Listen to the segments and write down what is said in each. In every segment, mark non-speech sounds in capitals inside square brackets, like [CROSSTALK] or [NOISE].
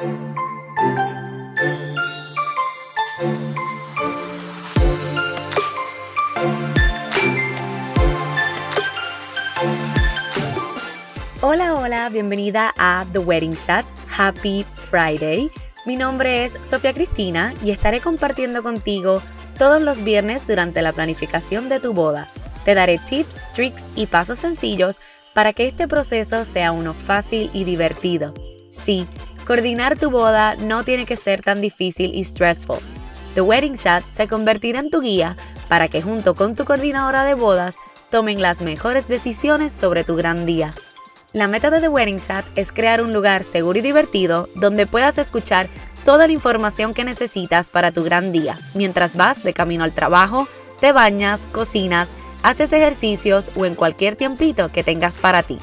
Hola, hola, bienvenida a The Wedding Chat. Happy Friday. Mi nombre es Sofía Cristina y estaré compartiendo contigo todos los viernes durante la planificación de tu boda. Te daré tips, tricks y pasos sencillos para que este proceso sea uno fácil y divertido. Sí, coordinar tu boda no tiene que ser tan difícil y stressful. The Wedding Chat se convertirá en tu guía para que junto con tu coordinadora de bodas tomen las mejores decisiones sobre tu gran día. La meta de The Wedding Chat es crear un lugar seguro y divertido donde puedas escuchar toda la información que necesitas para tu gran día, mientras vas de camino al trabajo, te bañas, cocinas, haces ejercicios o en cualquier tiempito que tengas para ti.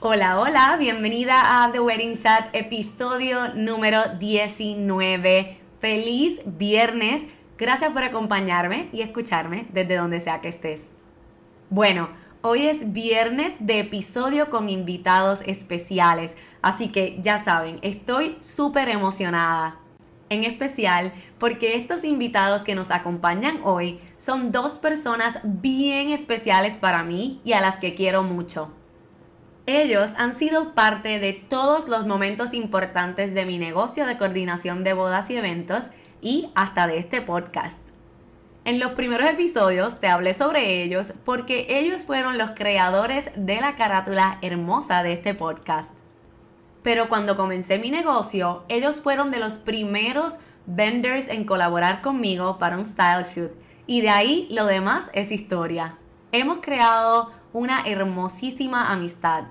Hola, hola, bienvenida a The Wedding Chat, episodio número 19. Feliz viernes. Gracias por acompañarme y escucharme desde donde sea que estés. Bueno, hoy es viernes de episodio con invitados especiales, así que ya saben, estoy súper emocionada. En especial porque estos invitados que nos acompañan hoy son dos personas bien especiales para mí y a las que quiero mucho. Ellos han sido parte de todos los momentos importantes de mi negocio de coordinación de bodas y eventos y hasta de este podcast. En los primeros episodios te hablé sobre ellos porque ellos fueron los creadores de la carátula hermosa de este podcast. Pero cuando comencé mi negocio, ellos fueron de los primeros vendors en colaborar conmigo para un style shoot y de ahí lo demás es historia. Hemos creado una hermosísima amistad.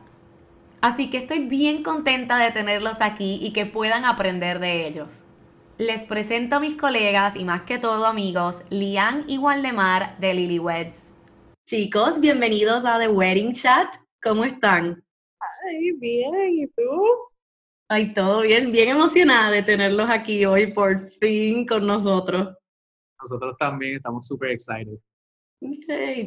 Así que estoy bien contenta de tenerlos aquí y que puedan aprender de ellos. Les presento a mis colegas y más que todo amigos, Lian y Waldemar de Lilyweds. Chicos, bienvenidos a The Wedding Chat. ¿Cómo están? Ay, bien, ¿y tú? Ay, todo bien, bien emocionada de tenerlos aquí hoy por fin con nosotros. Nosotros también estamos súper excited.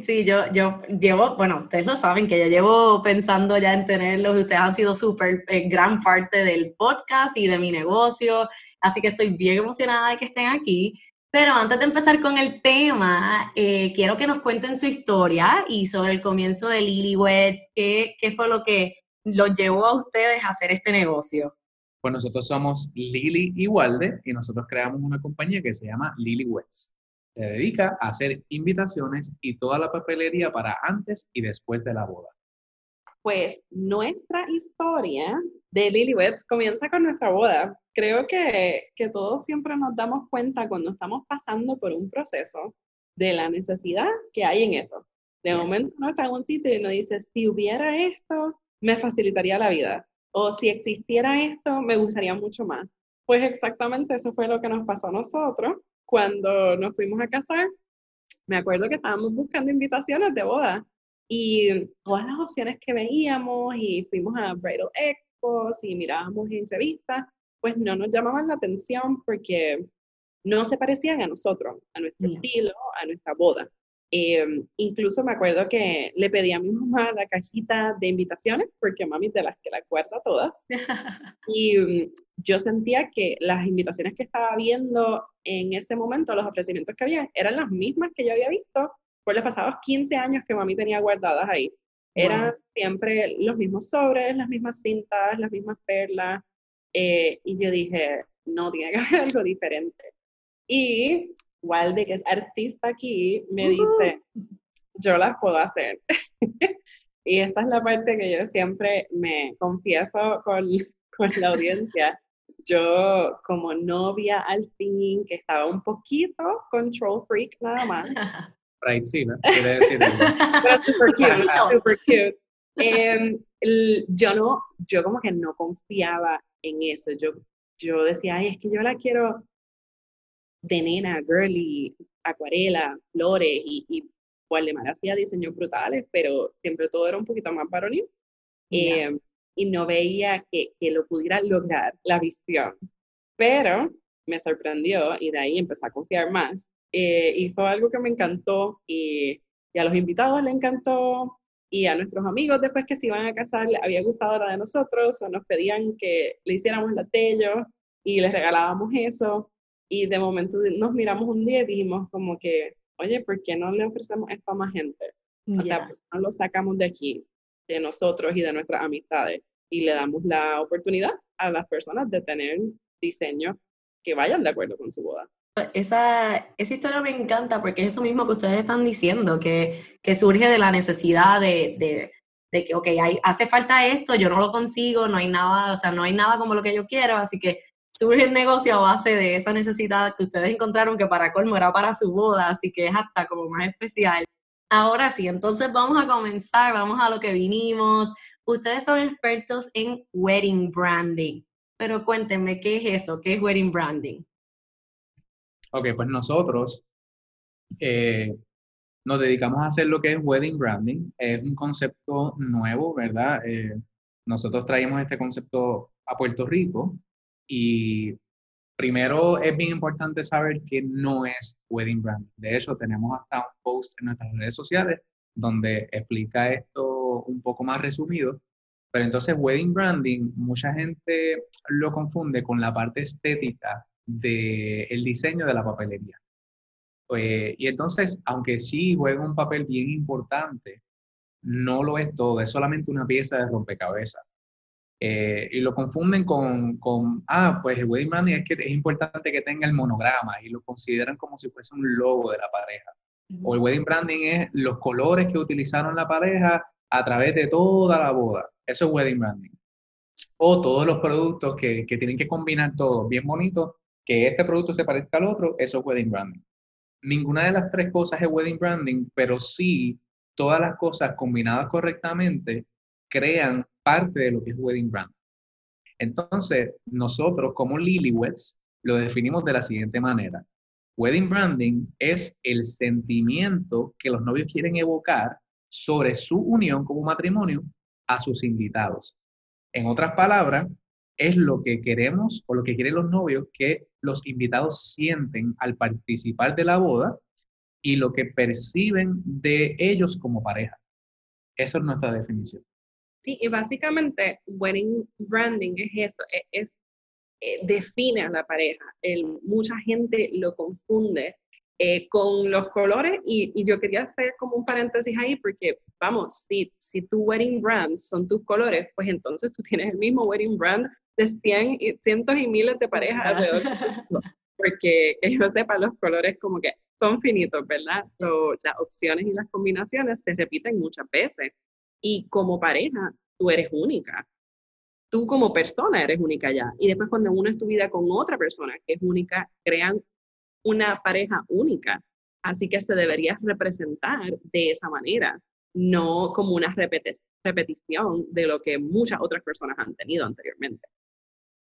Sí, yo, yo llevo, bueno, ustedes lo saben que yo llevo pensando ya en tenerlos, ustedes han sido súper eh, gran parte del podcast y de mi negocio Así que estoy bien emocionada de que estén aquí. Pero antes de empezar con el tema, eh, quiero que nos cuenten su historia y sobre el comienzo de Lilyweds, ¿qué, ¿qué fue lo que los llevó a ustedes a hacer este negocio? Pues nosotros somos Lili y Walde y nosotros creamos una compañía que se llama Lilyweds. Se dedica a hacer invitaciones y toda la papelería para antes y después de la boda. Pues nuestra historia de Lilyweds comienza con nuestra boda. Creo que, que todos siempre nos damos cuenta cuando estamos pasando por un proceso de la necesidad que hay en eso. De momento uno está en un sitio y uno dice, si hubiera esto, me facilitaría la vida. O si existiera esto, me gustaría mucho más. Pues exactamente eso fue lo que nos pasó a nosotros cuando nos fuimos a casar. Me acuerdo que estábamos buscando invitaciones de boda y todas las opciones que veíamos y fuimos a Bridal Expos y mirábamos entrevistas, pues no nos llamaban la atención porque no se parecían a nosotros, a nuestro estilo, a nuestra boda. Em, incluso me acuerdo que le pedí a mi mamá la cajita de invitaciones, porque mami de las que la guarda todas. [LAUGHS] y mm, yo sentía que las invitaciones que estaba viendo en ese momento, los ofrecimientos que había, eran las mismas que yo había visto por los pasados 15 años que mami tenía guardadas ahí. Eran siempre los mismos sobres, las mismas cintas, las mismas perlas. Eh, y yo dije, no, tiene que haber [LAUGHS] algo diferente. Y Walde, que es artista aquí, me dice, yo las puedo hacer. [LAUGHS] y esta es la parte que yo siempre me confieso con, [LAUGHS] con la audiencia. Yo, como novia al fin, que estaba un poquito control freak nada más, [LAUGHS] Right, sí, ¿no? Quiere decir Pero super cute, super cute. Em, yo no, yo como que no confiaba en eso. Yo, yo decía, ay, es que yo la quiero de nena, girly, acuarela, flores y, y Waldemar hacía diseños brutales, pero siempre todo era un poquito más varonil. Em, y no veía que, que lo pudiera lograr la visión. Pero me sorprendió y de ahí empecé a confiar más eh, y fue algo que me encantó y y a los invitados les encantó, y a nuestros amigos después que se iban a casar les había gustado la de nosotros, o nos pedían que le hiciéramos la de ellos, y les regalábamos eso, y de momento nos miramos un día y dijimos como que, oye, ¿por qué no le ofrecemos esto a más gente? O sea, no lo sacamos de aquí, de nosotros y de nuestras amistades, y le damos la oportunidad a las personas de tener diseños que vayan de acuerdo con su boda. Esa, esa historia me encanta porque es eso mismo que ustedes están diciendo, que, que surge de la necesidad de, de, de que, ok, hay, hace falta esto, yo no lo consigo, no hay nada, o sea, no hay nada como lo que yo quiero, así que surge el negocio a base de esa necesidad que ustedes encontraron que para colmo era para su boda, así que es hasta como más especial. Ahora sí, entonces vamos a comenzar, vamos a lo que vinimos. Ustedes son expertos en wedding branding, pero cuéntenme, ¿qué es eso? ¿Qué es wedding branding? Ok, pues nosotros eh, nos dedicamos a hacer lo que es wedding branding. Es un concepto nuevo, ¿verdad? Eh, nosotros traemos este concepto a Puerto Rico y primero es bien importante saber que no es wedding branding. De hecho, tenemos hasta un post en nuestras redes sociales donde explica esto un poco más resumido. Pero entonces, wedding branding, mucha gente lo confunde con la parte estética del diseño de la papelería. Eh, y entonces, aunque sí juega un papel bien importante, no lo es todo, es solamente una pieza de rompecabezas. Eh, y lo confunden con, ah, pues el wedding branding es que es importante que tenga el monograma y lo consideran como si fuese un logo de la pareja. O el wedding branding es los colores que utilizaron la pareja a través de toda la boda. Eso es wedding branding. O todos los productos que, que tienen que combinar todo bien bonito, que este producto se parezca al otro, eso es wedding branding. Ninguna de las tres cosas es wedding branding, pero sí todas las cosas combinadas correctamente crean parte de lo que es wedding branding. Entonces, nosotros como Lilyweds lo definimos de la siguiente manera. Wedding branding es el sentimiento que los novios quieren evocar sobre su unión como matrimonio a sus invitados. En otras palabras, es lo que queremos o lo que quieren los novios que los invitados sienten al participar de la boda y lo que perciben de ellos como pareja. Esa es nuestra definición. Sí, y básicamente wedding branding es eso, e, es, eh, define a la pareja. El, mucha gente lo confunde eh, con los colores y, y, yo quería hacer como un paréntesis ahí porque, vamos, si, si tu wedding brand son tus colores, pues entonces tú tienes el mismo wedding brand de cien, cientos y miles de parejas alrededor. porque que yo sepa, los colores como que son finitos, ¿verdad? So, las opciones y las combinaciones se repiten muchas veces. Y como pareja, tú eres única. Tú como persona eres única ya. Y después cuando uno es tu vida con otra persona que es única, crean una pareja única. Así que se debería representar de esa manera, no como una repetición de lo que muchas otras personas han tenido anteriormente.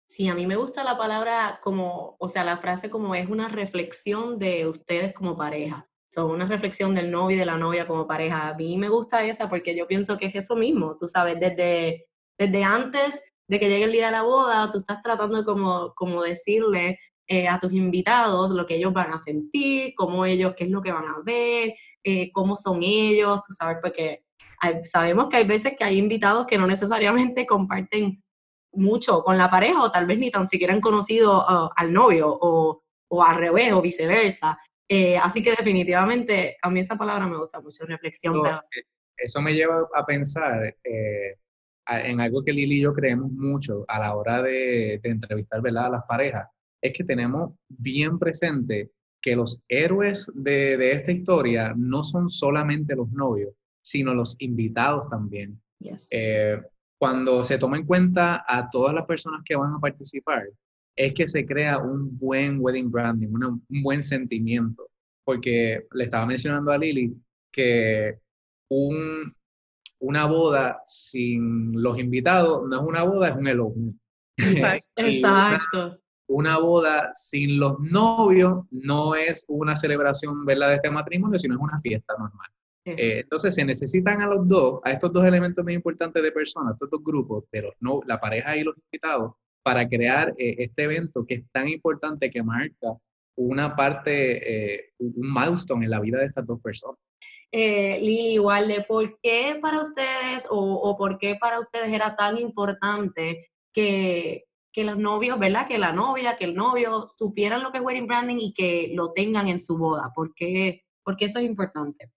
Sí, a mí me gusta la palabra como, o sea, la frase como es una reflexión de ustedes como pareja son una reflexión del novio y de la novia como pareja. A mí me gusta esa porque yo pienso que es eso mismo, tú sabes, desde, desde antes de que llegue el día de la boda, tú estás tratando como, como decirle eh, a tus invitados lo que ellos van a sentir, cómo ellos, qué es lo que van a ver, eh, cómo son ellos, tú sabes, porque sabemos que hay veces que hay invitados que no necesariamente comparten mucho con la pareja o tal vez ni tan siquiera han conocido uh, al novio o, o al revés o viceversa. Eh, así que definitivamente a mí esa palabra me gusta mucho, reflexión. Eh, eso me lleva a pensar eh, en algo que Lili y yo creemos mucho a la hora de, entrevistar a las parejas, es que tenemos bien presente que los héroes de, esta historia no son solamente los novios, sino los invitados también. cuando se toma en cuenta a todas las personas que van a participar, es que se crea un buen wedding branding, un buen sentimiento. Porque le estaba mencionando a Lili que un, una boda sin los invitados no es una boda, es un elopement. [LAUGHS] Exacto. Una, boda sin los novios no es una celebración ¿verdad? de este matrimonio, sino es una fiesta normal. Eh, entonces se necesitan a los dos, a estos dos elementos muy importantes de personas, estos dos grupos, de los no, la pareja y los invitados, para crear eh, este evento que es tan importante que marca una parte, eh, un milestone en la vida de estas dos personas. Eh, Lili, igual de por qué para ustedes o, o, por qué para ustedes era tan importante que, que los novios, ¿verdad? Que la novia, que el novio supieran lo que es wedding branding y que lo tengan en su boda. ¿Por qué, porque eso es importante?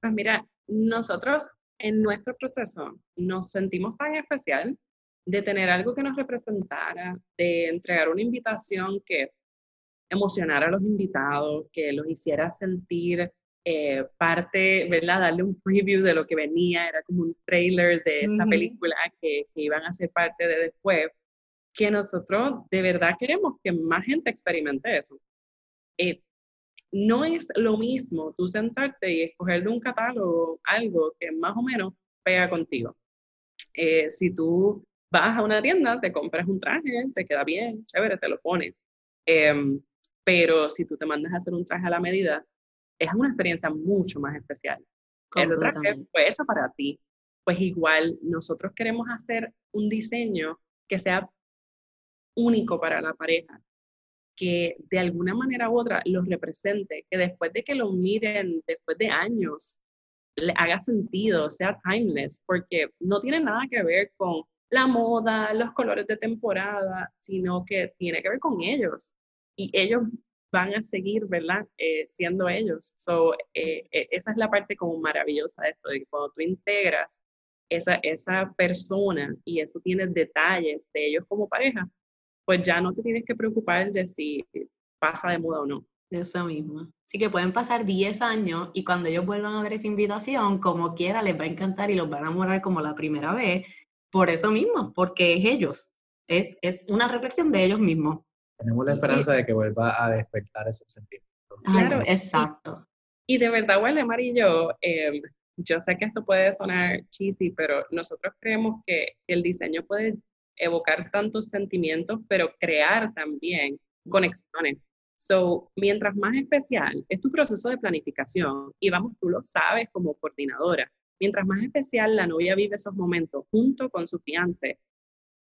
Pues mira, nosotros en nuestro proceso nos sentimos tan especial de tener algo que nos representara, de entregar una invitación que emocionara a los invitados, que los hiciera sentir eh, parte, ¿verdad? Darle un preview de lo que venía, era como un trailer de esa película que, que, iban a ser parte de después, que nosotros de verdad queremos que más gente experimente eso. Eh, no es lo mismo tú sentarte y escoger de un catálogo algo que más o menos pega contigo. Eh, si tú vas a una tienda, te compras un traje, te queda bien, chévere, te lo pones. Em, pero si tú te mandas a hacer un traje a la medida, es una experiencia mucho más especial. Ese traje fue hecho para ti. Pues igual nosotros queremos hacer un diseño que sea único para la pareja, que de alguna manera u otra los represente, que después de que lo miren, después de años, le haga sentido, sea timeless, porque no tiene nada que ver con la moda, los colores de temporada, sino que tiene que ver con ellos. Y ellos van a seguir, ¿verdad? Eh, siendo ellos. So, eh, e, esa es la parte como maravillosa de esto, de que cuando tú integras esa, esa persona y eso tiene detalles de ellos como pareja, pues ya no te tienes que preocupar de si pasa de moda o no. Eso mismo. Así que pueden pasar 10 años y cuando ellos vuelvan a ver esa invitación, como quiera, les va a encantar y los van a enamorar como la primera vez. Por eso mismo, porque es ellos. Es, es una reflexión de ellos mismos. Tenemos la esperanza de que vuelva a despertar esos sentimientos. Claro, exacto. Y, de verdad, Waldemar y yo, em, yo sé que esto puede sonar cheesy, pero nosotros creemos que el diseño puede evocar tantos sentimientos, pero crear también conexiones. So, mientras más especial es tu proceso de planificación, y vamos, tú lo sabes como coordinadora, mientras más especial la novia vive esos momentos junto con su fiance,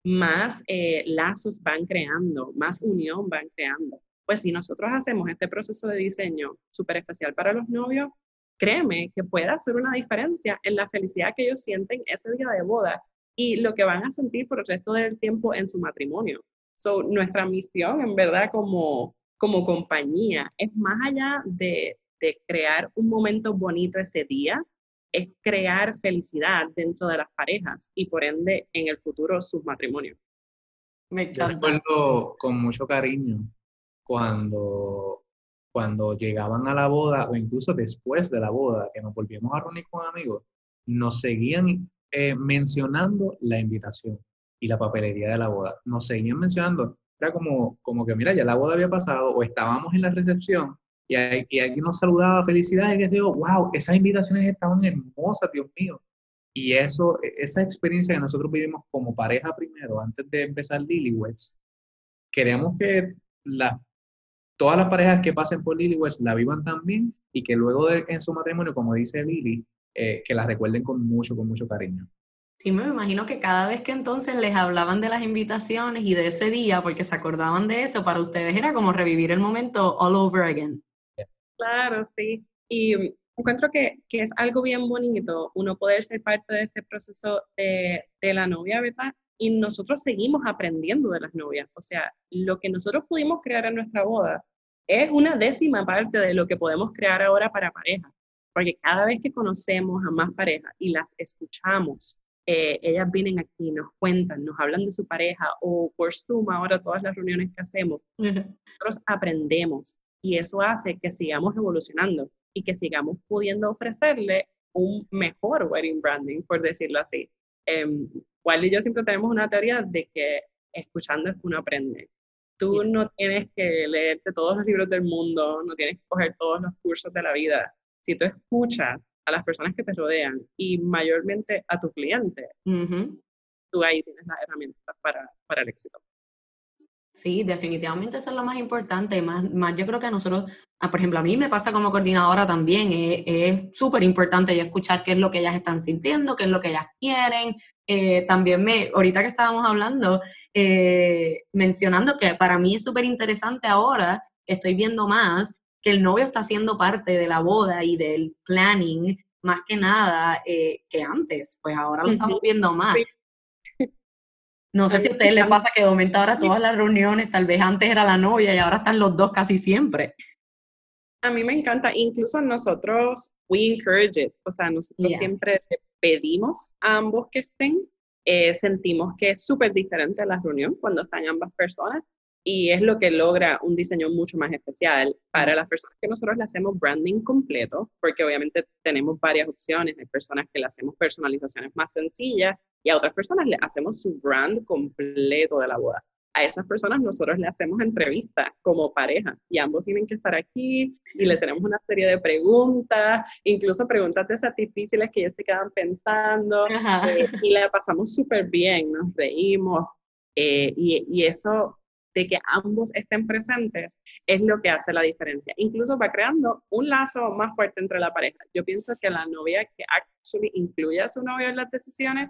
más eh, lazos van creando, más unión van creando. Pues si nosotros hacemos este proceso de diseño súper especial para los novios, créeme que puede hacer una diferencia en la felicidad que ellos sienten ese día de boda y lo que van a sentir por el resto del tiempo en su matrimonio. So, nuestra misión, en verdad, como, como compañía, es más allá de, de crear un momento bonito ese día, es crear felicidad dentro de las parejas y por ende en el futuro sus matrimonios. Me encanta. Yo recuerdo con mucho cariño cuando, cuando llegaban a la boda o incluso después de la boda, que nos volvíamos a reunir con amigos, nos seguían eh, mencionando la invitación y la papelería de la boda. Nos seguían mencionando, era como, como que, mira, ya la boda había pasado o estábamos en la recepción y, y alguien nos saludaba, felicidades, y digo, wow, esas invitaciones estaban hermosas, Dios mío. Y eso, e, esa experiencia que nosotros vivimos como pareja primero, antes de empezar Lilyweds, queremos que la, todas las parejas que pasen por Lilyweds la vivan también y que luego de, en su matrimonio, como dice Lili, eh, que las recuerden con mucho, con mucho cariño. Sí, me imagino que cada vez que entonces les hablaban de las invitaciones y de ese día, porque se acordaban de eso, para ustedes era como revivir el momento all over again. Claro, sí. Y encuentro que, que es algo bien bonito uno poder ser parte de este proceso de, de la novia, ¿verdad? Y nosotros seguimos aprendiendo de las novias. O sea, lo que nosotros pudimos crear en nuestra boda es una décima parte de lo que podemos crear ahora para pareja porque cada vez que conocemos a más parejas y las escuchamos, eh, ellas vienen aquí, nos cuentan, nos hablan de su pareja o por Zoom, ahora todas las reuniones que hacemos, nosotros aprendemos y eso hace que sigamos evolucionando y que sigamos pudiendo ofrecerle un mejor wedding branding, por decirlo así. Eh, y yo siempre tenemos una teoría de que escuchando es que uno aprende. Tú no tienes que leerte todos los libros del mundo, no tienes que coger todos los cursos de la vida si tú escuchas a las personas que te rodean y mayormente a tu cliente, tú ahí tienes las herramientas para, para el éxito. Sí, definitivamente eso es lo más importante. Más, más yo creo que a nosotros, ah, por ejemplo, a mí me pasa como coordinadora también, es súper importante yo escuchar qué es lo que ellas están sintiendo, qué es lo que ellas quieren. Eh, también me, ahorita que estábamos hablando, eh, mencionando que para mí es súper interesante ahora estoy viendo más que el novio está siendo parte de la boda y del planning más que nada eh, que antes, pues ahora lo estamos viendo más. No sé si a ustedes les pasa que de momento ahora todas las reuniones, tal vez antes era la novia y ahora están los dos casi siempre. A mí me encanta, incluso nosotros, we encourage it, o sea, nosotros siempre pedimos a ambos que estén, eh, sentimos que es súper diferente la reunión cuando están ambas personas y es lo que logra un diseño mucho más especial para las personas que nosotros le hacemos branding completo, porque obviamente tenemos varias opciones, hay personas que le hacemos personalizaciones más sencillas y a otras personas le hacemos su brand completo de la boda. A esas personas nosotros le hacemos entrevistas como pareja y ambos tienen que estar aquí y le tenemos una serie de preguntas, incluso preguntas de esas difíciles que ellos se quedan pensando. Eh, y la pasamos súper bien, nos reímos eh, y, y eso de que ambos estén presentes es lo que hace la diferencia. Incluso va creando un lazo más fuerte entre la pareja. Yo pienso que la novia que actually incluye a su novio en las decisiones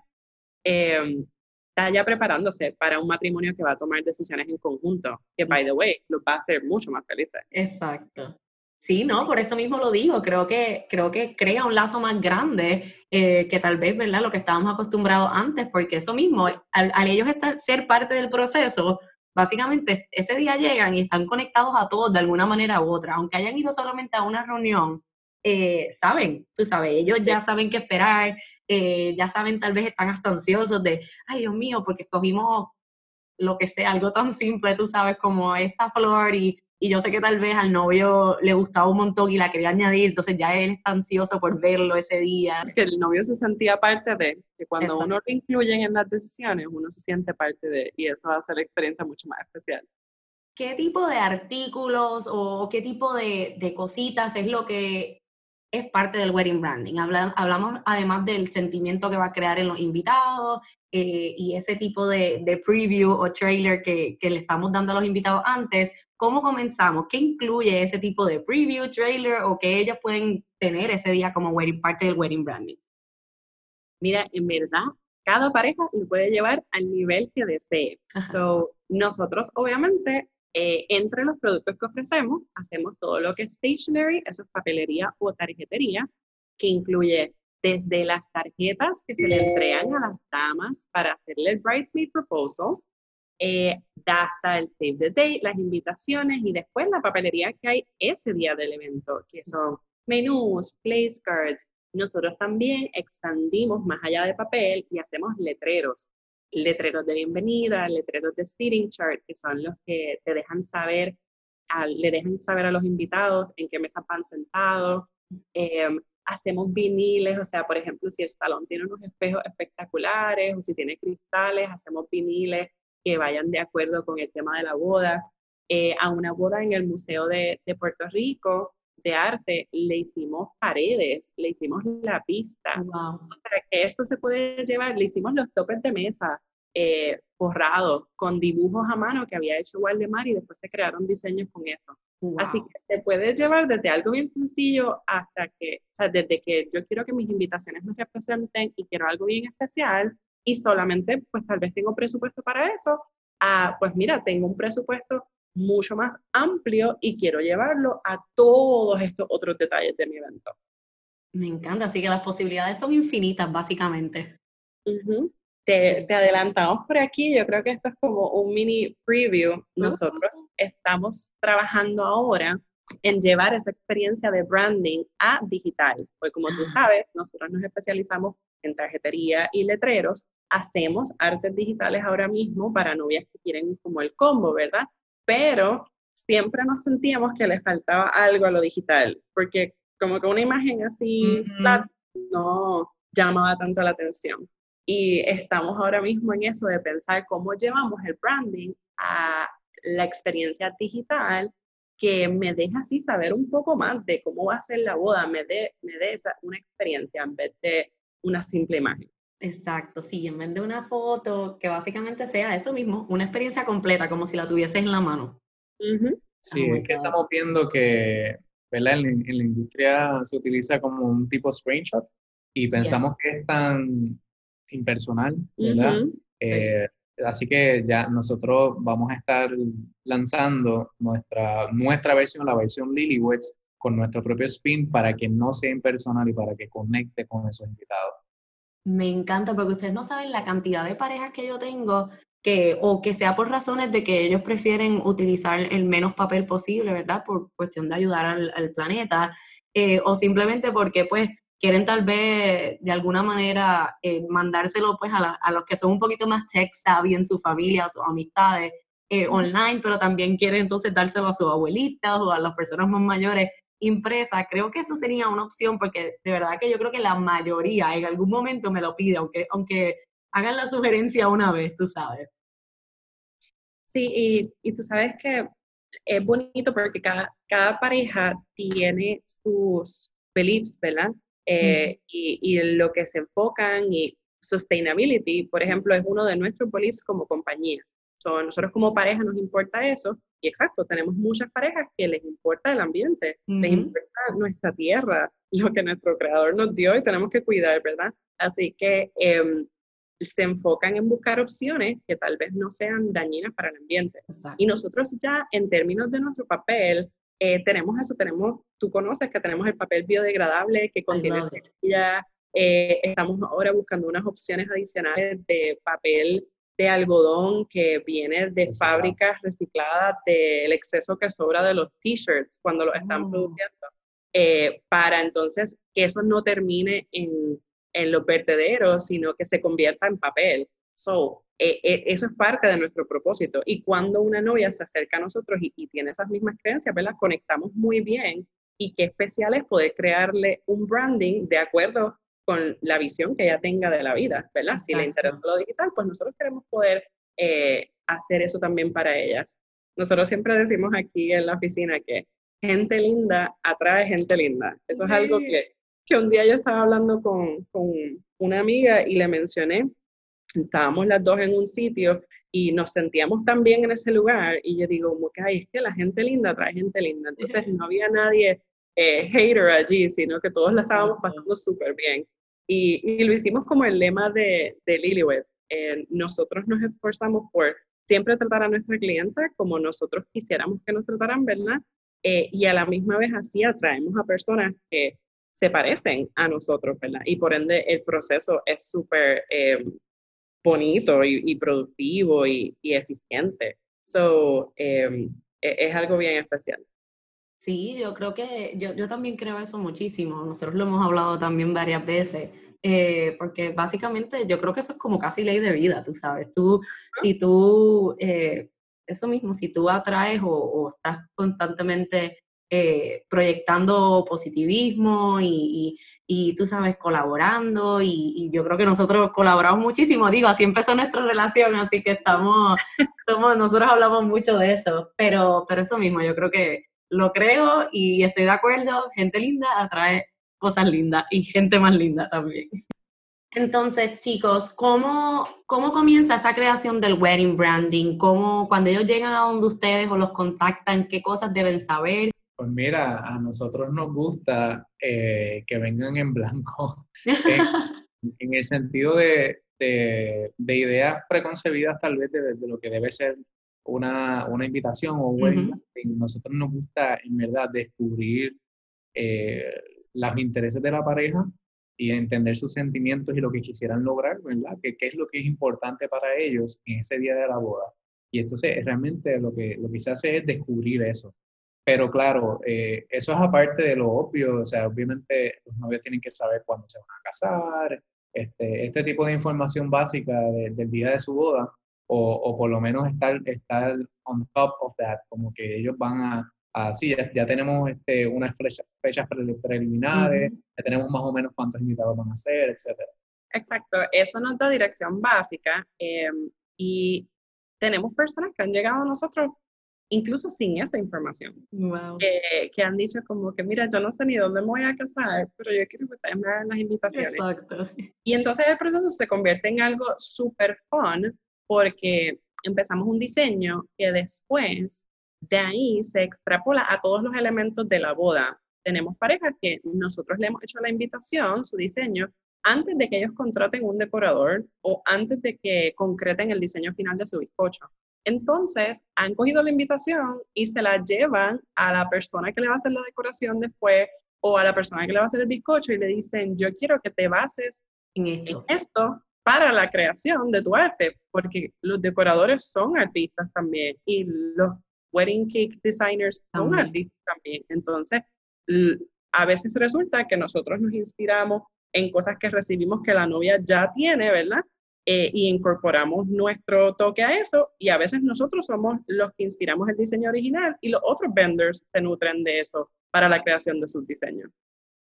em, está ya preparándose para un matrimonio que va a tomar decisiones en conjunto, que, by the way, lo va a hacer mucho más felices. Exacto. Sí, no, por eso mismo lo digo, creo que, creo que crea un lazo más grande eh, que tal vez, ¿verdad? Lo que estábamos acostumbrados antes, porque eso mismo, al, al ellos estar, ser parte del proceso, básicamente ese día llegan y están conectados a todos de alguna manera u otra, aunque hayan ido solamente a una reunión, eh, saben, tú sabes, ellos ya saben qué esperar, eh, ya saben, tal vez están hasta ansiosos de, ay Dios mío, porque escogimos lo que sea, algo tan simple, tú sabes, como esta flor y y yo sé que tal vez al novio le gustaba un montón y la quería añadir, entonces ya él está ansioso por verlo ese día. Es que el novio se sentía parte de, que cuando uno lo incluye en las decisiones, uno se siente parte de, y eso hace la experiencia mucho más especial. ¿Qué tipo de artículos o qué tipo de, de cositas es lo que es parte del wedding branding? hablamos además del sentimiento que va a crear en los invitados, eh, y ese tipo de, de, preview o trailer que, que, le estamos dando a los invitados antes, ¿Cómo comenzamos? ¿Qué incluye ese tipo de preview, trailer o que ellos pueden tener ese día como wedding, parte del wedding branding? Mira, en verdad, cada pareja lo puede llevar al nivel que desee. So, nosotros, obviamente, eh, entre los productos que ofrecemos, hacemos todo lo que es stationery, eso es papelería o tarjetería, que incluye desde las tarjetas que se le entregan a las damas para hacerle el bridesmaid proposal, eh, hasta el save the date, las invitaciones y después la papelería que hay ese día del evento, que son menús, place cards. Nosotros también expandimos más allá de papel y hacemos letreros. Letreros de bienvenida, letreros de sitting chart, que son los que te dejan saber, le dejan saber a los invitados en qué mesa van sentados. Em, hacemos viniles, o sea, por ejemplo, si el salón tiene unos espejos espectaculares o si tiene cristales, hacemos viniles que vayan de acuerdo con el tema de la boda. Eh, a una boda en el Museo de, de, Puerto Rico de Arte le hicimos paredes, le hicimos la pista. Wow. O sea, que esto se puede llevar, le hicimos los topes de mesa eh, forrados con dibujos a mano que había hecho Waldemar y después se crearon diseños con eso. Así que se puede llevar desde algo bien sencillo hasta que, o sea, desde que yo quiero que mis invitaciones me representen y quiero algo bien especial, y solamente pues tal vez tengo presupuesto para eso, ah, pues mira, tengo un presupuesto mucho más amplio y quiero llevarlo a todos estos otros detalles de mi evento. Me encanta, así que las posibilidades son infinitas básicamente. te, te, adelantamos por aquí, yo creo que esto es como un mini preview. Nosotros estamos trabajando ahora en llevar esa experiencia de branding a digital, porque como tú ah. sabes, nosotros nos especializamos en tarjetería y letreros, hacemos artes digitales ahora mismo para novias que quieren como el combo, ¿verdad? Pero siempre nos sentíamos que les faltaba algo a lo digital, porque como que una imagen así no llamaba tanto la atención. Y estamos ahora mismo en eso de pensar cómo llevamos el branding a la experiencia digital que me deja así saber un poco más de cómo va a ser la boda, me dé me esa, una experiencia en vez de una simple imagen. Exacto, sí, en vez de una foto, que básicamente sea eso mismo, una experiencia completa, como si la tuvieses en la mano. Sí, oh es que estamos viendo que ¿verdad? En, en, la industria se utiliza como un tipo screenshot y pensamos que es tan impersonal, ¿verdad? Eh, Así que ya nosotros vamos a estar lanzando nuestra, nuestra versión, la versión Lilyweds, con nuestro propio spin para que no sea impersonal y para que conecte con esos invitados. Me encanta porque ustedes no saben la cantidad de parejas que yo tengo que, o que sea por razones de que ellos prefieren utilizar el menos papel posible, ¿verdad? Por cuestión de ayudar al, planeta, eh, o simplemente porque pues quieren tal vez de alguna manera eh, mandárselo pues a, a, los que son un poquito más tech savvy en su familia o amistades eh, online, pero también quieren entonces dárselo a sus abuelitas o a las personas más mayores impresa, creo que eso sería una opción porque de verdad que yo creo que la mayoría en algún momento me lo pide, aunque, aunque hagan la sugerencia una vez, tú sabes. Sí, y, y tú sabes que es bonito porque cada, cada pareja tiene sus beliefs, ¿verdad? Eh, y, y lo que se enfocan y sustainability, por ejemplo, es uno de nuestros beliefs como compañía. So, nosotros como pareja nos importa eso y exacto, tenemos muchas parejas que les importa el ambiente, les importa nuestra tierra, [LAUGHS] lo que nuestro creador nos dio y tenemos que cuidar, ¿verdad? Así que em, se enfocan en buscar opciones que tal vez no sean dañinas para el ambiente. Y nosotros ya en términos de nuestro papel, eh, tenemos eso, tenemos, tú conoces que tenemos el papel biodegradable que contiene semillas, eh, estamos ahora buscando unas opciones adicionales de papel de algodón que viene de fábricas recicladas del exceso que sobra de los t-shirts cuando lo están oh. produciendo, eh, para entonces que eso no termine en, en, los vertederos, sino que se convierta en papel. So, eh, eh, eso es parte de nuestro propósito. Y cuando una novia se acerca a nosotros y, y tiene esas mismas creencias, ¿verdad? Conectamos muy bien y qué especial es poder crearle un branding de acuerdo con la visión que ella tenga de la vida, ¿verdad? Si le interesa lo digital, pues nosotros queremos poder eh, hacer eso también para ellas. Nosotros siempre decimos aquí en la oficina que gente linda atrae gente linda. Eso es algo que, que, un día yo estaba hablando con, con una amiga y le mencioné, estábamos las dos en un sitio y nos sentíamos tan bien en ese lugar y yo digo, como que, ay, es que la gente linda atrae gente linda. Entonces [LAUGHS] no había nadie eh, hater allí, sino que todos la estábamos pasando súper bien. Y, y, lo hicimos como el lema de, de. Eh, nosotros nos esforzamos por siempre tratar a nuestra clienta como nosotros quisiéramos que nos trataran, ¿verdad? Eh, y a la misma vez así atraemos a personas que se parecen a nosotros, ¿verdad? Y por ende el proceso es súper bonito y, productivo y, y, eficiente. So, e, es algo bien especial. Sí, yo creo que yo, yo también creo eso muchísimo. Nosotros lo hemos hablado también varias veces. Eh, porque básicamente yo creo que eso es como casi ley de vida, tú sabes. Tú, si tú, eh, eso mismo, si tú atraes o, estás constantemente eh, proyectando positivismo y, y, tú sabes, colaborando, y, y, yo creo que nosotros colaboramos muchísimo, digo, así empezó nuestra relación, así que estamos, somos, nosotros hablamos mucho de eso, pero, pero eso mismo, yo creo que lo creo y estoy de acuerdo, gente linda atrae cosas lindas y gente más linda también. Entonces, chicos, ¿cómo, ¿cómo comienza esa creación del wedding branding? ¿Cómo, cuando ellos llegan a donde ustedes o los contactan, qué cosas deben saber? Pues mira, a nosotros nos gusta eh, que vengan en blanco, [LAUGHS] en, el sentido de, de, ideas preconcebidas tal vez de, de, lo que debe ser una, una invitación o un nosotros nos gusta en verdad descubrir eh, los intereses de la pareja y entender sus sentimientos y lo que quisieran lograr, ¿verdad? ¿Qué, ¿Qué, es lo que es importante para ellos en ese día de la boda? Y entonces realmente lo que, lo que se hace es descubrir eso. Pero claro, eh, eso es aparte de lo obvio, o sea, obviamente los novios tienen que saber cuándo se van a casar, este, este tipo de información básica del día de su boda, o, o, por lo menos estar, estar on top of that, como que ellos van a, a sí, ya, tenemos este, unas fechas, fechas preliminares, ya tenemos más o menos cuántos invitados van a ser, etcétera. Exacto, eso nos da dirección básica em, y tenemos personas que han llegado a nosotros incluso sin esa información, wow. que han dicho como que, mira, yo no sé ni dónde me voy a casar, pero yo quiero que ustedes me hagan las invitaciones. Exacto. Y entonces el proceso se convierte en algo súper fun porque empezamos un diseño que después de ahí se extrapola a todos los elementos de la boda. Tenemos parejas que nosotros le hemos hecho la invitación, su diseño, antes de que ellos contraten un decorador o antes de que concreten el diseño final de su bizcocho. Entonces, han cogido la invitación y se la llevan a la persona que le va a hacer la decoración después o a la persona que le va a hacer el bizcocho y le dicen, yo quiero que te bases En esto. en esto para la creación de tu arte, porque los decoradores son artistas también y los wedding cake designers son También. artistas también. Entonces, a veces resulta que nosotros nos inspiramos en cosas que recibimos que la novia ya tiene, ¿verdad? Eh, y incorporamos nuestro toque a eso y a veces nosotros somos los que inspiramos el diseño original y los otros vendors se nutren de eso para la creación de sus diseños.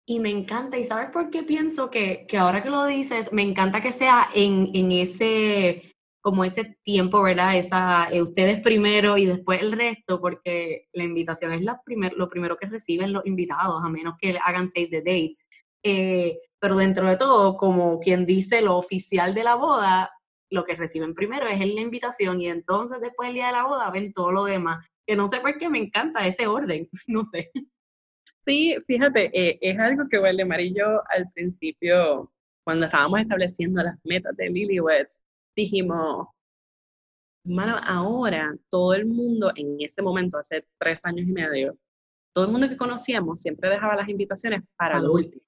Y me encanta, ¿y sabes por qué pienso que, que ahora que lo dices, me encanta que sea en, en ese, como ese tiempo, ¿verdad? Esa, eh, ustedes primero y después el resto, porque la invitación es la primer, lo primero que reciben los invitados, a menos que hagan save the dates. Eh, pero dentro de todo, como quien dice lo oficial de la boda, lo que reciben primero es la invitación y entonces después del día de la boda ven todo lo demás. Que no sé por qué me encanta ese orden, [LAUGHS] no sé. Sí, fíjate, eh, es algo que Waldemar y yo al principio, cuando estábamos estableciendo las metas de Lilyweds, dijimos, mano, ahora todo el mundo en ese momento, hace tres años y medio, todo el mundo que conocíamos siempre dejaba las invitaciones para lo último.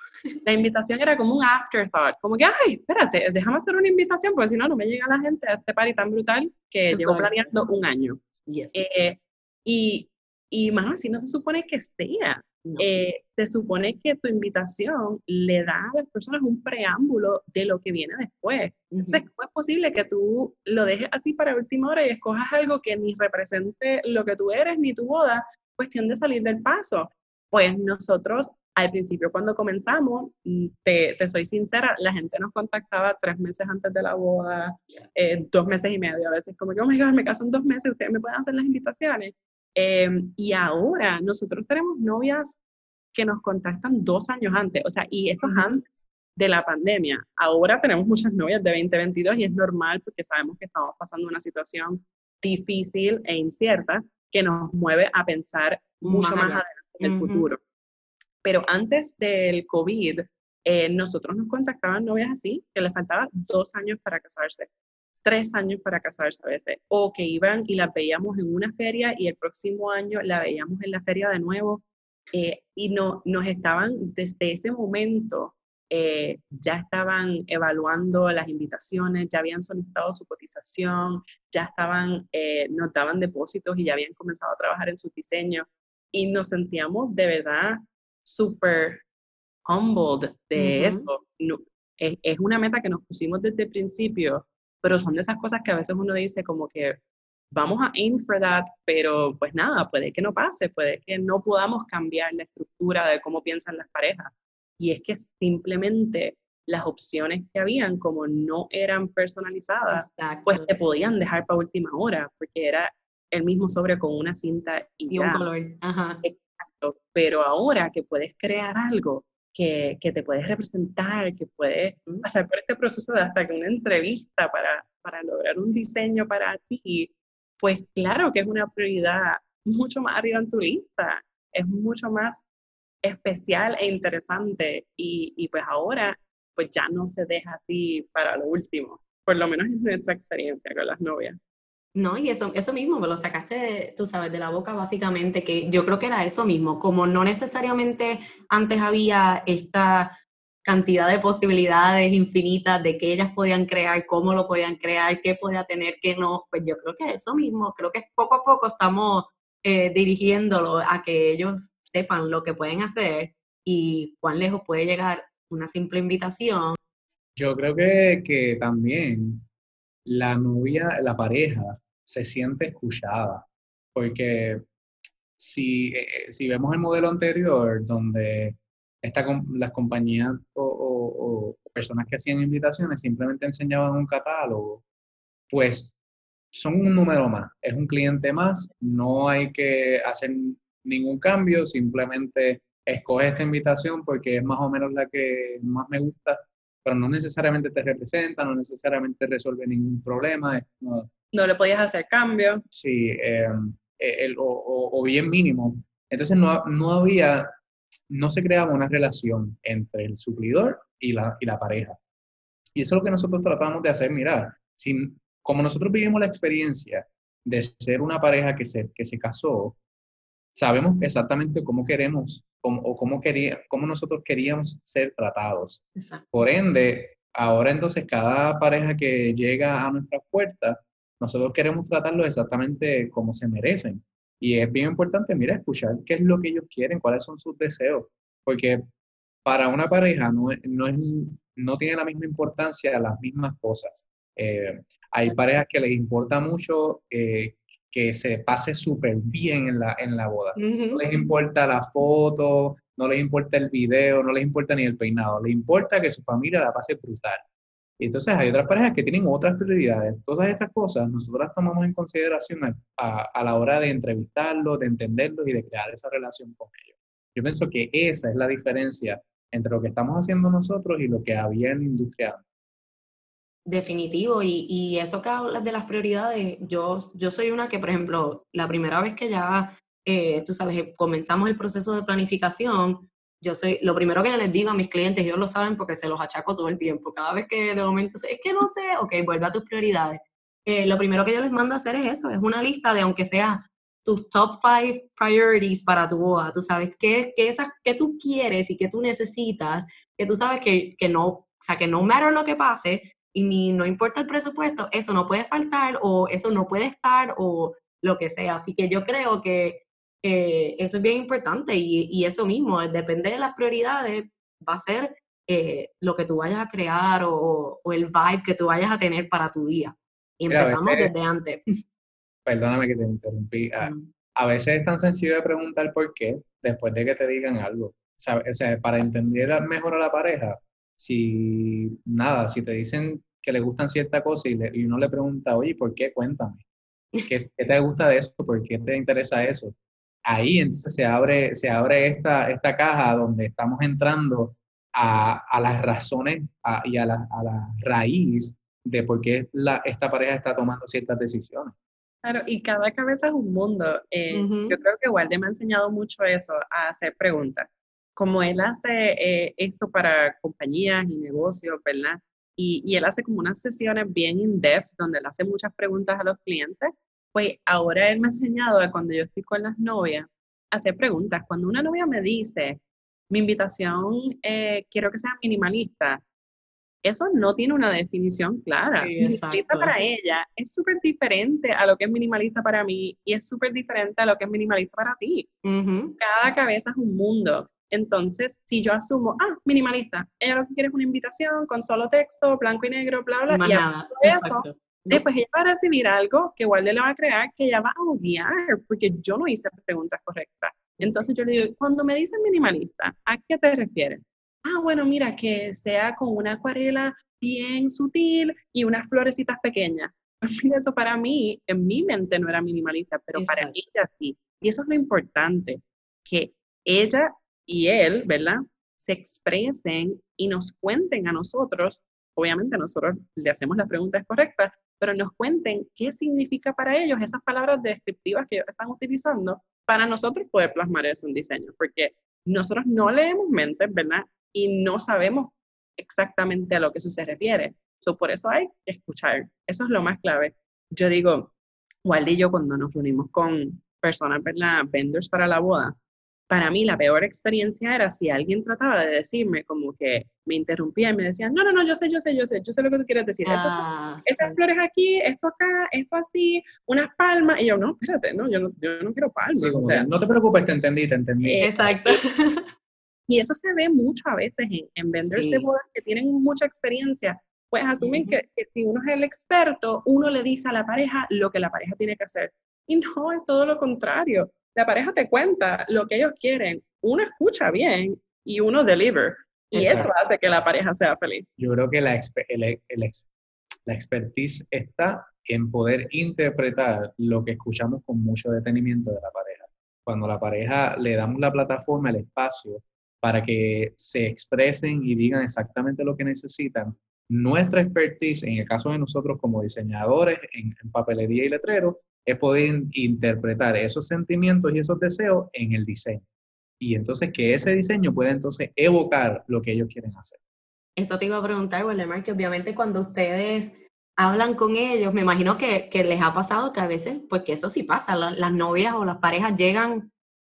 La [LAUGHS] invitación era como un afterthought, como que, ay, espérate, déjame hacer una invitación, porque si no, no me llega la gente a este party tan brutal que llevo Exacto. planeando un año. Yes. Eh, y, y, mano, así no se supone que sea. No. Eh, se supone que tu invitación le da a las personas un preámbulo de lo que viene después. Entonces, Ujú. ¿cómo es posible que tú lo dejes así para última hora y escojas algo que ni represente lo que tú eres ni tu boda? Cuestión de salir del paso. Pues nosotros, al principio, cuando comenzamos, mm, te, te soy sincera, la gente nos contactaba tres meses antes de la boda, eh, dos meses y medio, a veces como que, oh my God, me caso en dos meses, ustedes me pueden hacer las invitaciones. Eh, y ahora nosotros tenemos novias que nos contactan dos años antes, o sea, y esto es antes de la pandemia. Ahora tenemos muchas novias de 2022 y es normal porque sabemos que estamos pasando una situación difícil e incierta que nos mueve a pensar mucho Más más, adelante en el Ujú. futuro. Pero antes del COVID, eh, nosotros nos contactaban novias así, que les faltaba dos años para casarse, tres años para casarse a veces, o que iban y las veíamos en una feria y el próximo año la veíamos en la feria de nuevo, eh, y no, nos estaban desde ese momento, eh, ya estaban evaluando las invitaciones, ya habían solicitado su cotización, ya estaban, eh, nos daban depósitos y ya habían comenzado a trabajar en su diseño, y nos sentíamos de verdad súper humbled de Ujú. eso. No, es, es una meta que nos pusimos desde el principio, pero son de esas cosas que a veces uno dice como que vamos a aim for that, pero pues nada, puede que no pase, puede que no podamos cambiar la estructura de cómo piensan las parejas. Y es que simplemente las opciones que habían, como no eran personalizadas, Exacto. pues te podían dejar para última hora, porque era el mismo sobre con una cinta y, y un color. Ajá. Exacto. Pero ahora que puedes crear algo que, que te puedes representar, que puedes pasar por este proceso de hasta que una entrevista para, para lograr un diseño para ti, pues claro que es una prioridad mucho más arriba en tu lista, es mucho más especial e interesante y, y pues ahora pues ya no se deja así para lo último, por lo menos es nuestra experiencia con las novias. No, y eso, eso mismo, me lo sacaste, tú sabes, de la boca básicamente, que yo creo que era eso mismo, como no necesariamente antes había esta cantidad de posibilidades infinitas de que ellas podían crear, cómo lo podían crear, qué podía tener, qué no, pues yo creo que eso mismo, creo que poco a poco estamos eh, dirigiéndolo a que ellos sepan lo que pueden hacer y cuán lejos puede llegar una simple invitación. Yo creo que, que también la novia, la pareja, se siente escuchada, porque si, eh, si vemos el modelo anterior, donde esta, las compañías o, personas que hacían invitaciones simplemente enseñaban un catálogo, pues son un número más, es un cliente más, no hay que hacer ningún cambio, simplemente escoge esta invitación porque es más o menos la que más me gusta, pero no necesariamente te representa, no necesariamente resuelve ningún problema, No le podías hacer cambio, sí, eh, el- o, o- o bien mínimo. Entonces no, no había no se creaba una relación entre el suplidor y la, y la pareja. Y eso es lo que nosotros tratamos de hacer, mirar, sin, como nosotros vivimos la experiencia de ser una pareja que se, que se casó, sabemos exactamente cómo queremos o cómo, quería, cómo nosotros queríamos ser tratados. Por ende, ahora entonces cada pareja que llega a nuestra puerta, nosotros queremos tratarlos exactamente como se merecen. Y es bien importante, mira, escuchar qué es lo que ellos quieren, cuáles son sus deseos, porque para una pareja no, no, es, no tiene la misma importancia las mismas cosas. Eh, hay parejas que les importa mucho eh, que se pase súper bien en la, en la boda. No les importa la foto, no les importa el video, no les importa ni el peinado, les importa que su familia la pase brutal. Y entonces hay otras parejas que tienen otras prioridades. Todas estas cosas nosotros las tomamos en consideración a, a la hora de entrevistarlos, de entenderlos y de crear esa relación con ellos. Yo pienso que esa es la diferencia entre lo que estamos haciendo nosotros y lo que había en la industria Definitivo, y, y, eso que hablas de las prioridades, yo, yo soy una que, por ejemplo, la primera vez que ya, eh, tú sabes, comenzamos el proceso de planificación, yo soy, lo primero que yo les digo a mis clientes, ellos lo saben porque se los achaco todo el tiempo, cada vez que de momento, es que no sé, ok, vuelve a tus prioridades. Eh, lo primero que yo les mando a hacer es eso, es una lista de, aunque sea tus top five priorities para tu boda, tú sabes qué, qué, esas, qué tú quieres y qué tú necesitas, que tú sabes que, que no, o sea, que no matter lo que pase, y ni no importa el presupuesto, eso no puede faltar o eso no puede estar o lo que sea. Así que yo creo que eso es bien importante y, eso mismo, depende de las prioridades, va a ser eh, lo que tú vayas a crear o, el vibe que tú vayas a tener para tu día. Y empezamos desde antes. [LAUGHS] Perdóname que te interrumpí. A, a, veces es tan sencillo de preguntar por qué después de que te digan algo. O sea, para entender mejor a la pareja, si nada, si te dicen que le gustan cierta cosa y, y uno le pregunta, oye, ¿por qué? Cuéntame. ¿Qué, ¿Qué, te gusta de eso? ¿Por qué te interesa eso? Ahí entonces se abre, se abre esta, esta caja donde estamos entrando a, a las razones y a la, a la, raíz de por qué la, esta pareja está tomando ciertas decisiones. Claro, y cada cabeza es un mundo. Eh, yo creo que Walde me ha enseñado mucho eso, a hacer preguntas como él hace eh, esto para compañías y negocios, ¿verdad? Y, y, él hace como unas sesiones bien in-depth donde él hace muchas preguntas a los clientes, pues ahora él me ha enseñado a cuando yo estoy con las novias, hacer preguntas. Cuando una novia me dice, mi invitación eh, quiero que sea minimalista, eso no tiene una definición clara. Sí, minimalista para ella es súper diferente a lo que es minimalista para mí y es súper diferente a lo que es minimalista para ti. Cada cabeza es un mundo. Entonces, si yo asumo, ah, minimalista, ella lo que quiere es una invitación con solo texto, blanco y negro, bla, bla, y nada, eso, después ella va a recibir algo que igual le va a crear, que ella va a odiar, porque yo no hice preguntas correctas. Entonces yo le digo, cuando me dicen minimalista, ¿a qué te refieres? Ah, bueno, mira, que sea con una acuarela bien sutil y unas florecitas pequeñas. [LAUGHS] Eso para mí, en mi mente no era minimalista, pero para ella sí. Y eso es lo importante, que ella y él, ¿verdad? Se expresen y nos cuenten a nosotros, obviamente nosotros le hacemos las preguntas correctas, pero nos cuenten qué significa para ellos esas palabras descriptivas que ellos están utilizando para nosotros poder plasmar eso en diseño, porque nosotros no leemos mentes, ¿verdad? Y no sabemos exactamente a lo que eso se refiere. So, por eso hay que escuchar. Eso es lo más clave. Yo digo, Waldi y yo cuando nos reunimos con personas, ¿verdad? Vendors para la boda, para mí la peor experiencia era si alguien trataba de decirme como que me interrumpía y me decía, no, no, no, yo sé, yo sé, yo sé, yo sé lo que tú quieres decir. Ah, estas flores aquí, esto acá, esto así, unas palmas. Y yo, no, espérate, no, yo no, yo no quiero palmas. o sea, no te preocupes, te entendí, te entendí. Exacto. Y eso se ve mucho a veces en, en vendors de bodas que tienen mucha experiencia. Pues asumen que, que si uno es el experto, uno le dice a la pareja lo que la pareja tiene que hacer. Y no, es todo lo contrario la pareja te cuenta lo que ellos quieren, uno escucha bien y uno deliver. Y eso hace que la pareja sea feliz. Yo creo que la, la expertise está en poder interpretar lo que escuchamos con mucho detenimiento de la pareja. Cuando la pareja le damos la plataforma, el espacio para que se expresen y digan exactamente lo que necesitan, nuestra expertise, en el caso de nosotros como diseñadores en, en papelería y letrero, es poder interpretar esos sentimientos y esos deseos en el diseño. y entonces que ese diseño pueda entonces evocar lo que ellos quieren hacer. Eso te iba a preguntar, Waldemar, que obviamente cuando ustedes hablan con ellos, me imagino que, que, les ha pasado que a veces, pues que eso sí pasa, las novias o las parejas llegan,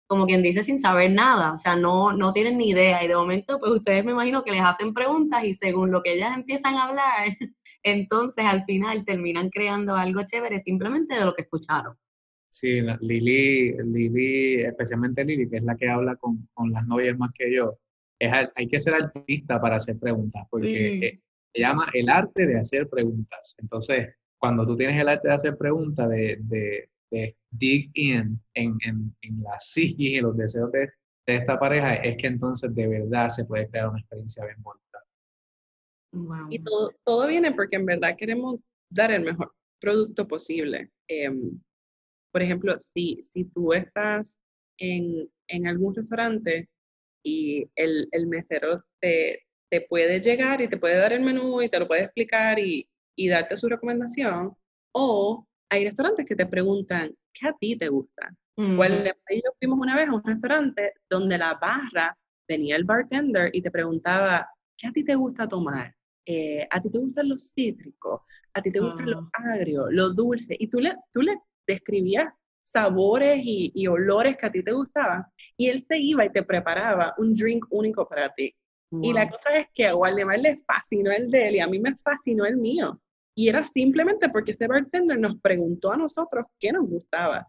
como quien dice, sin saber nada, o sea, no, no tienen ni idea y de momento, pues ustedes me imagino que les hacen preguntas y según lo que ellas empiezan a hablar, entonces al final terminan creando algo chévere simplemente de lo que escucharon. Sí, Lili, Lili, especialmente Lili, que es la que habla con, con las novias más que yo, es, hay que ser artista para hacer preguntas, porque se llama el arte de hacer preguntas. Entonces, cuando tú tienes el arte de hacer preguntas, de, de, de dig in en, en, en la psiquis y los deseos de, de, esta pareja, es que entonces de verdad se puede crear una experiencia bien bonita. Y todo, todo viene porque en verdad queremos dar el mejor producto posible. Em, por ejemplo, si, si tú estás en, en algún restaurante y el, el mesero te, te puede llegar y te puede dar el menú y te lo puede explicar y, y darte su recomendación. O hay restaurantes que te preguntan, ¿qué a ti te gusta? Uh yo fuimos una vez a un restaurante donde la barra venía el bartender y te preguntaba, ¿qué a ti te gusta tomar? Eh, ¿A ti te gustan los cítricos? ¿A ti te gustan los ah. agrios, los dulces? Y tú le, tú le describías sabores y, y, olores que a ti te gustaban. Y él se iba y te preparaba un drink único para ti. Y la cosa es que a Waldemar le fascinó el de él y a mí me fascinó el mío. Y era simplemente porque ese bartender nos preguntó a nosotros qué nos gustaba.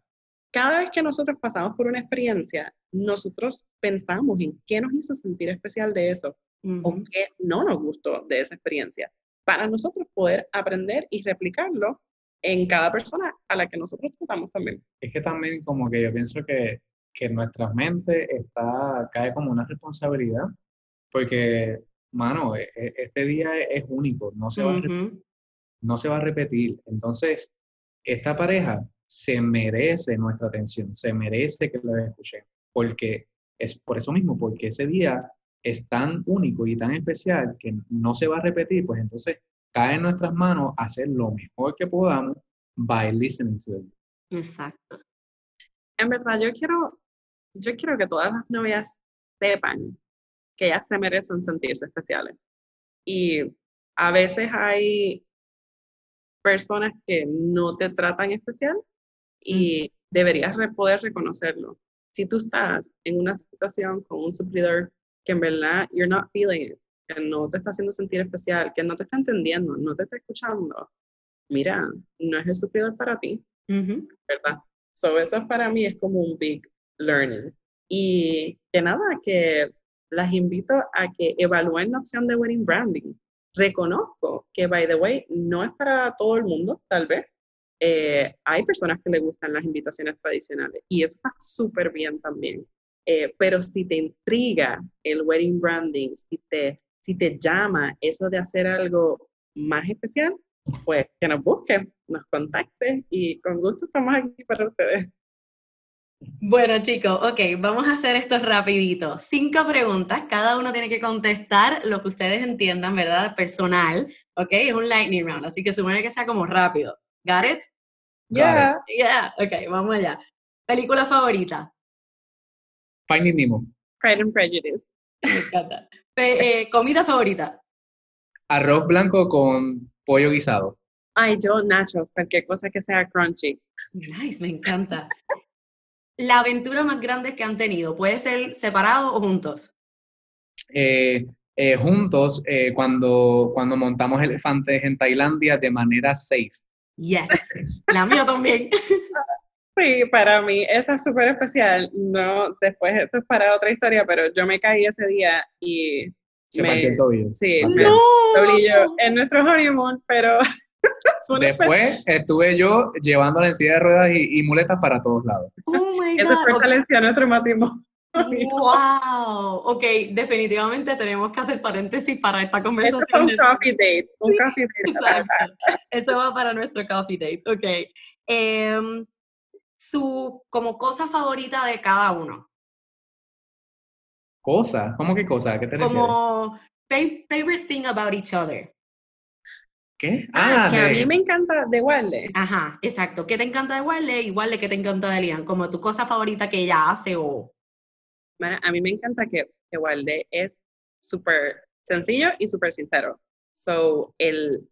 Cada vez que nosotros pasamos por una experiencia, nosotros pensamos en qué nos hizo sentir especial de eso o qué no nos gustó de esa experiencia, para nosotros poder aprender y replicarlo en cada persona a la que nosotros tratamos también. Es que también como que yo pienso que, que nuestra mente está, cae como una responsabilidad porque, mano, e, e, este día es único, no se, va a no se va a repetir. Entonces, esta pareja se merece nuestra atención, se merece que la escuchemos, porque es por eso mismo, porque ese día es tan único y tan especial que no se va a repetir, pues entonces cae en nuestras manos hacer lo mejor que podamos by listening to them. Exacto. En verdad, yo quiero, yo quiero que todas las novias sepan que ellas se merecen sentirse especiales. Y a veces hay personas que no te tratan especial y deberías poder reconocerlo. Si tú estás en una situación con un suplidor que en verdad you're not feeling it, que no te está haciendo sentir especial, que no te está entendiendo, no te está escuchando, mira, no es el suplidor para ti, ¿verdad? So eso para mí es como un big learning. Y que nada, que las invito a que evalúen la opción de wedding branding. Reconozco que, by the way, no es para todo el mundo, tal vez. Eh, hay personas que le gustan las invitaciones tradicionales y eso está súper bien también. Eh, pero si te intriga el wedding branding, si te, si te llama eso de hacer algo más especial, pues que nos busquen, nos contacten y con gusto estamos aquí para ustedes. Bueno, chicos, ok, vamos a hacer esto rapidito. Cinco preguntas, cada uno tiene que contestar lo que ustedes entiendan, ¿verdad? Personal, ok, es un lightning round, así que supone que sea como rápido. ¿Got it? Yeah. Yeah, ok, vamos allá. ¿Película favorita? Finding Nemo. Pride and Prejudice. [LAUGHS] Me encanta. Eh, ¿Comida favorita? Arroz blanco con pollo guisado. Ay, yo, Nacho, cualquier cosa que sea crunchy. Nice, me encanta [LAUGHS] la aventura más grande que han tenido? ¿Puede ser separado o juntos? Eh, eh, juntos eh, cuando, cuando montamos elefantes en Tailandia de manera safe. Yes, la mía también. [LAUGHS] Sí, para mí esa es súper especial. No, después esto es para otra historia, pero yo me caí ese día y se me, el tobillo. Sí, me en nuestro honeymoon, pero [LAUGHS] Después estuve yo llevando la silla de ruedas y, muletas para todos lados. Oh my God. Eso fue nuestro matrimonio. Wow, ok, definitivamente tenemos que hacer paréntesis para esta conversación. un coffee date, un coffee date. Eso va para nuestro coffee date, ok. Em, su, como cosa favorita de cada uno. ¿Cosa? ¿Cómo que cosa? ¿Qué te Como favorite thing about each other. ¿Qué? Ah, ah que a mí me encanta de Wale. Ajá, exacto. ¿Qué te encanta de Wale? Igual de ¿qué te encanta de Lian? Como tu cosa favorita que ella hace o... A mí me encanta que, que Walde es súper sencillo y súper sincero. So, él,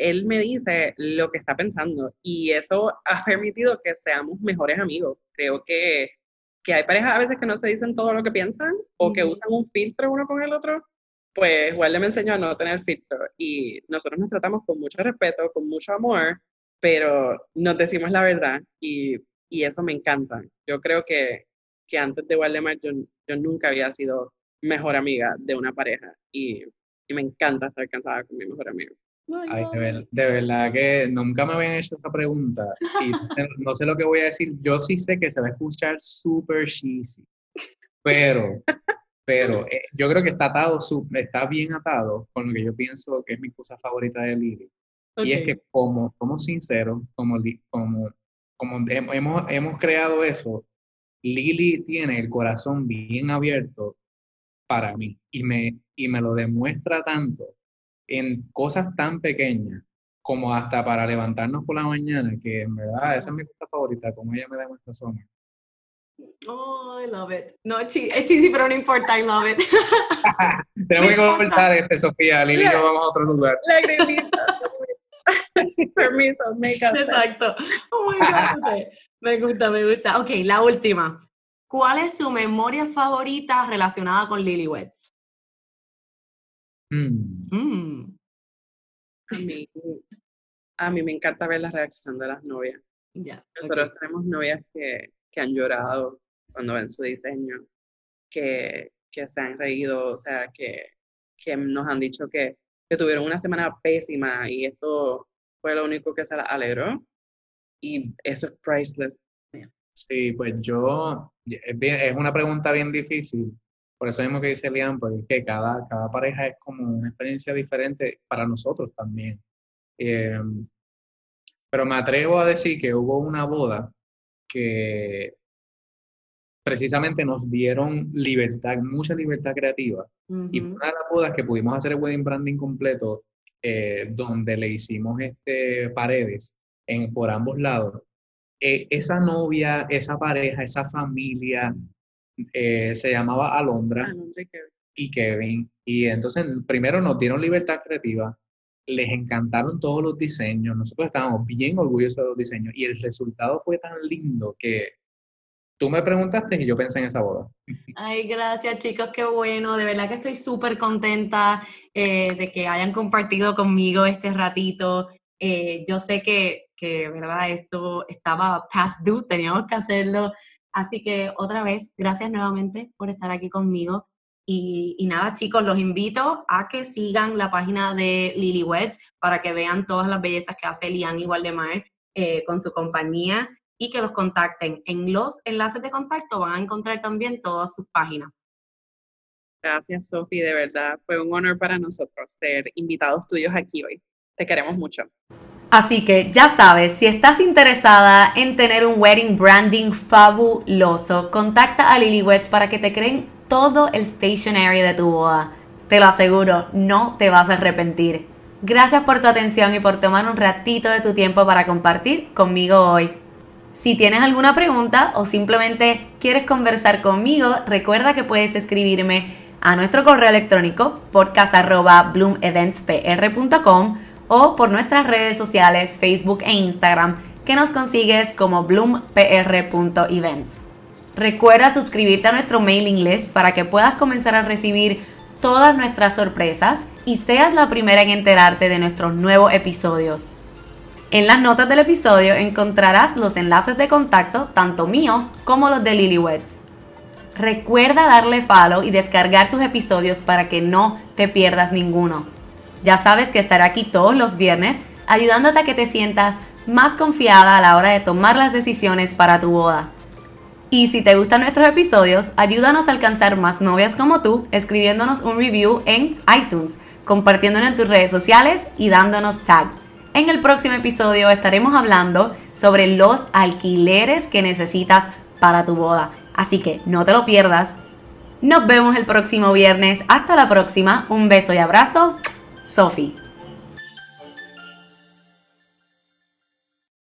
él me dice lo que está pensando y eso ha permitido que seamos mejores amigos. Creo que, que hay parejas a veces que no se dicen todo lo que piensan o que usan un filtro uno con el otro. Pues Walde me enseñó a no tener filtro y nosotros nos tratamos con mucho respeto, con mucho amor, pero nos decimos la verdad y, y eso me encanta. Yo creo que, que antes de Waldemar yo, yo nunca había sido mejor amiga de una pareja y, y me encanta estar cansada con mi mejor amigo. Ay, de, verdad que nunca me habían hecho esta pregunta. Y [LAUGHS] no sé lo que voy a decir. Yo sí sé que se va a escuchar súper cheesy, pero, pero eh, yo creo que está atado, está bien atado con lo que yo pienso que es mi cosa favorita de Lili. Y es que como somos sinceros, como, como, como hemos, hemos creado eso, Lili tiene el corazón bien abierto para mí. Y me, y me lo demuestra tanto en cosas tan pequeñas como hasta para levantarnos por la mañana, que en verdad esa es mi cosa favorita, como ella me demuestra su amor. Oh, I love it. No, es cheesy, pero no importa, I love it. [LAUGHS] Tenemos que comentar este, Sofía. Lili, no vamos a otro lugar. La [LAUGHS] Permiso, me encanta. Exacto. Oh my God. Me gusta, me gusta. Ok, la última. ¿Cuál es su memoria favorita relacionada con Lilyweds? Mm. Mm. A, mí, a mí me encanta ver la reacción de las novias. Nosotros tenemos novias que, que, han llorado cuando ven su diseño, que, que se han reído, o sea, que, que nos han dicho que, que tuvieron una semana pésima y esto fue lo único que se la alegró. Y eso es priceless. Sí, pues yo, es, bien, es una pregunta bien difícil, por eso mismo que dice Liam, porque es que cada, cada pareja es como una experiencia diferente para nosotros también. Em, pero me atrevo a decir que hubo una boda que precisamente nos dieron libertad, mucha libertad creativa. Y fue una de las bodas que pudimos hacer el wedding branding completo, eh, donde le hicimos este, paredes en, por ambos lados. Eh, esa novia, esa pareja, esa familia, eh, se llamaba Alondra, y, Kevin. y entonces primero nos dieron libertad creativa, les encantaron todos los diseños, nosotros estábamos bien orgullosos de los diseños y el resultado fue tan lindo que tú me preguntaste y yo pensé en esa boda. [LAUGHS] Ay, gracias chicos, qué bueno, de verdad que estoy súper contenta eh, de que hayan compartido conmigo este ratito. Eh, yo sé que que, ¿verdad? Esto estaba past due, teníamos que hacerlo. Así que otra vez, gracias nuevamente por estar aquí conmigo. Y, nada, chicos, los invito a que sigan la página de Lily Weds para que vean todas las bellezas que hace Lian y Waldemar eh, con su compañía y que los contacten. En los enlaces de contacto van a encontrar también todas sus páginas. Gracias, Sofi, de verdad. Fue un honor para nosotros ser invitados tuyos aquí hoy. Te queremos mucho. Así que ya sabes, si estás interesada en tener un wedding branding fabuloso, contacta a Lilyweds para que te creen todo el stationery de tu boda. Te lo aseguro, no te vas a arrepentir. Gracias por tu atención y por tomar un ratito de tu tiempo para compartir conmigo hoy. Si tienes alguna pregunta o simplemente quieres conversar conmigo, recuerda que puedes escribirme a nuestro correo electrónico podcast.bloomeventspr.com o por nuestras redes sociales Facebook e Instagram que nos consigues como bloompr.events. Recuerda suscribirte a nuestro mailing list para que puedas comenzar a recibir todas nuestras sorpresas y seas la primera en enterarte de nuestros nuevos episodios. En las notas del episodio encontrarás los enlaces de contacto, tanto míos como los de Lilyweds. Recuerda darle follow y descargar tus episodios para que no te pierdas ninguno. Ya sabes que estaré aquí todos los viernes ayudándote a que te sientas más confiada a la hora de tomar las decisiones para tu boda. Y si te gustan nuestros episodios, ayúdanos a alcanzar más novias como tú escribiéndonos un review en iTunes, compartiéndolo en tus redes sociales y dándonos tag. En el próximo episodio estaremos hablando sobre los alquileres que necesitas para tu boda. Así que no te lo pierdas. Nos vemos el próximo viernes. Hasta la próxima. Un beso y abrazo. Sophie.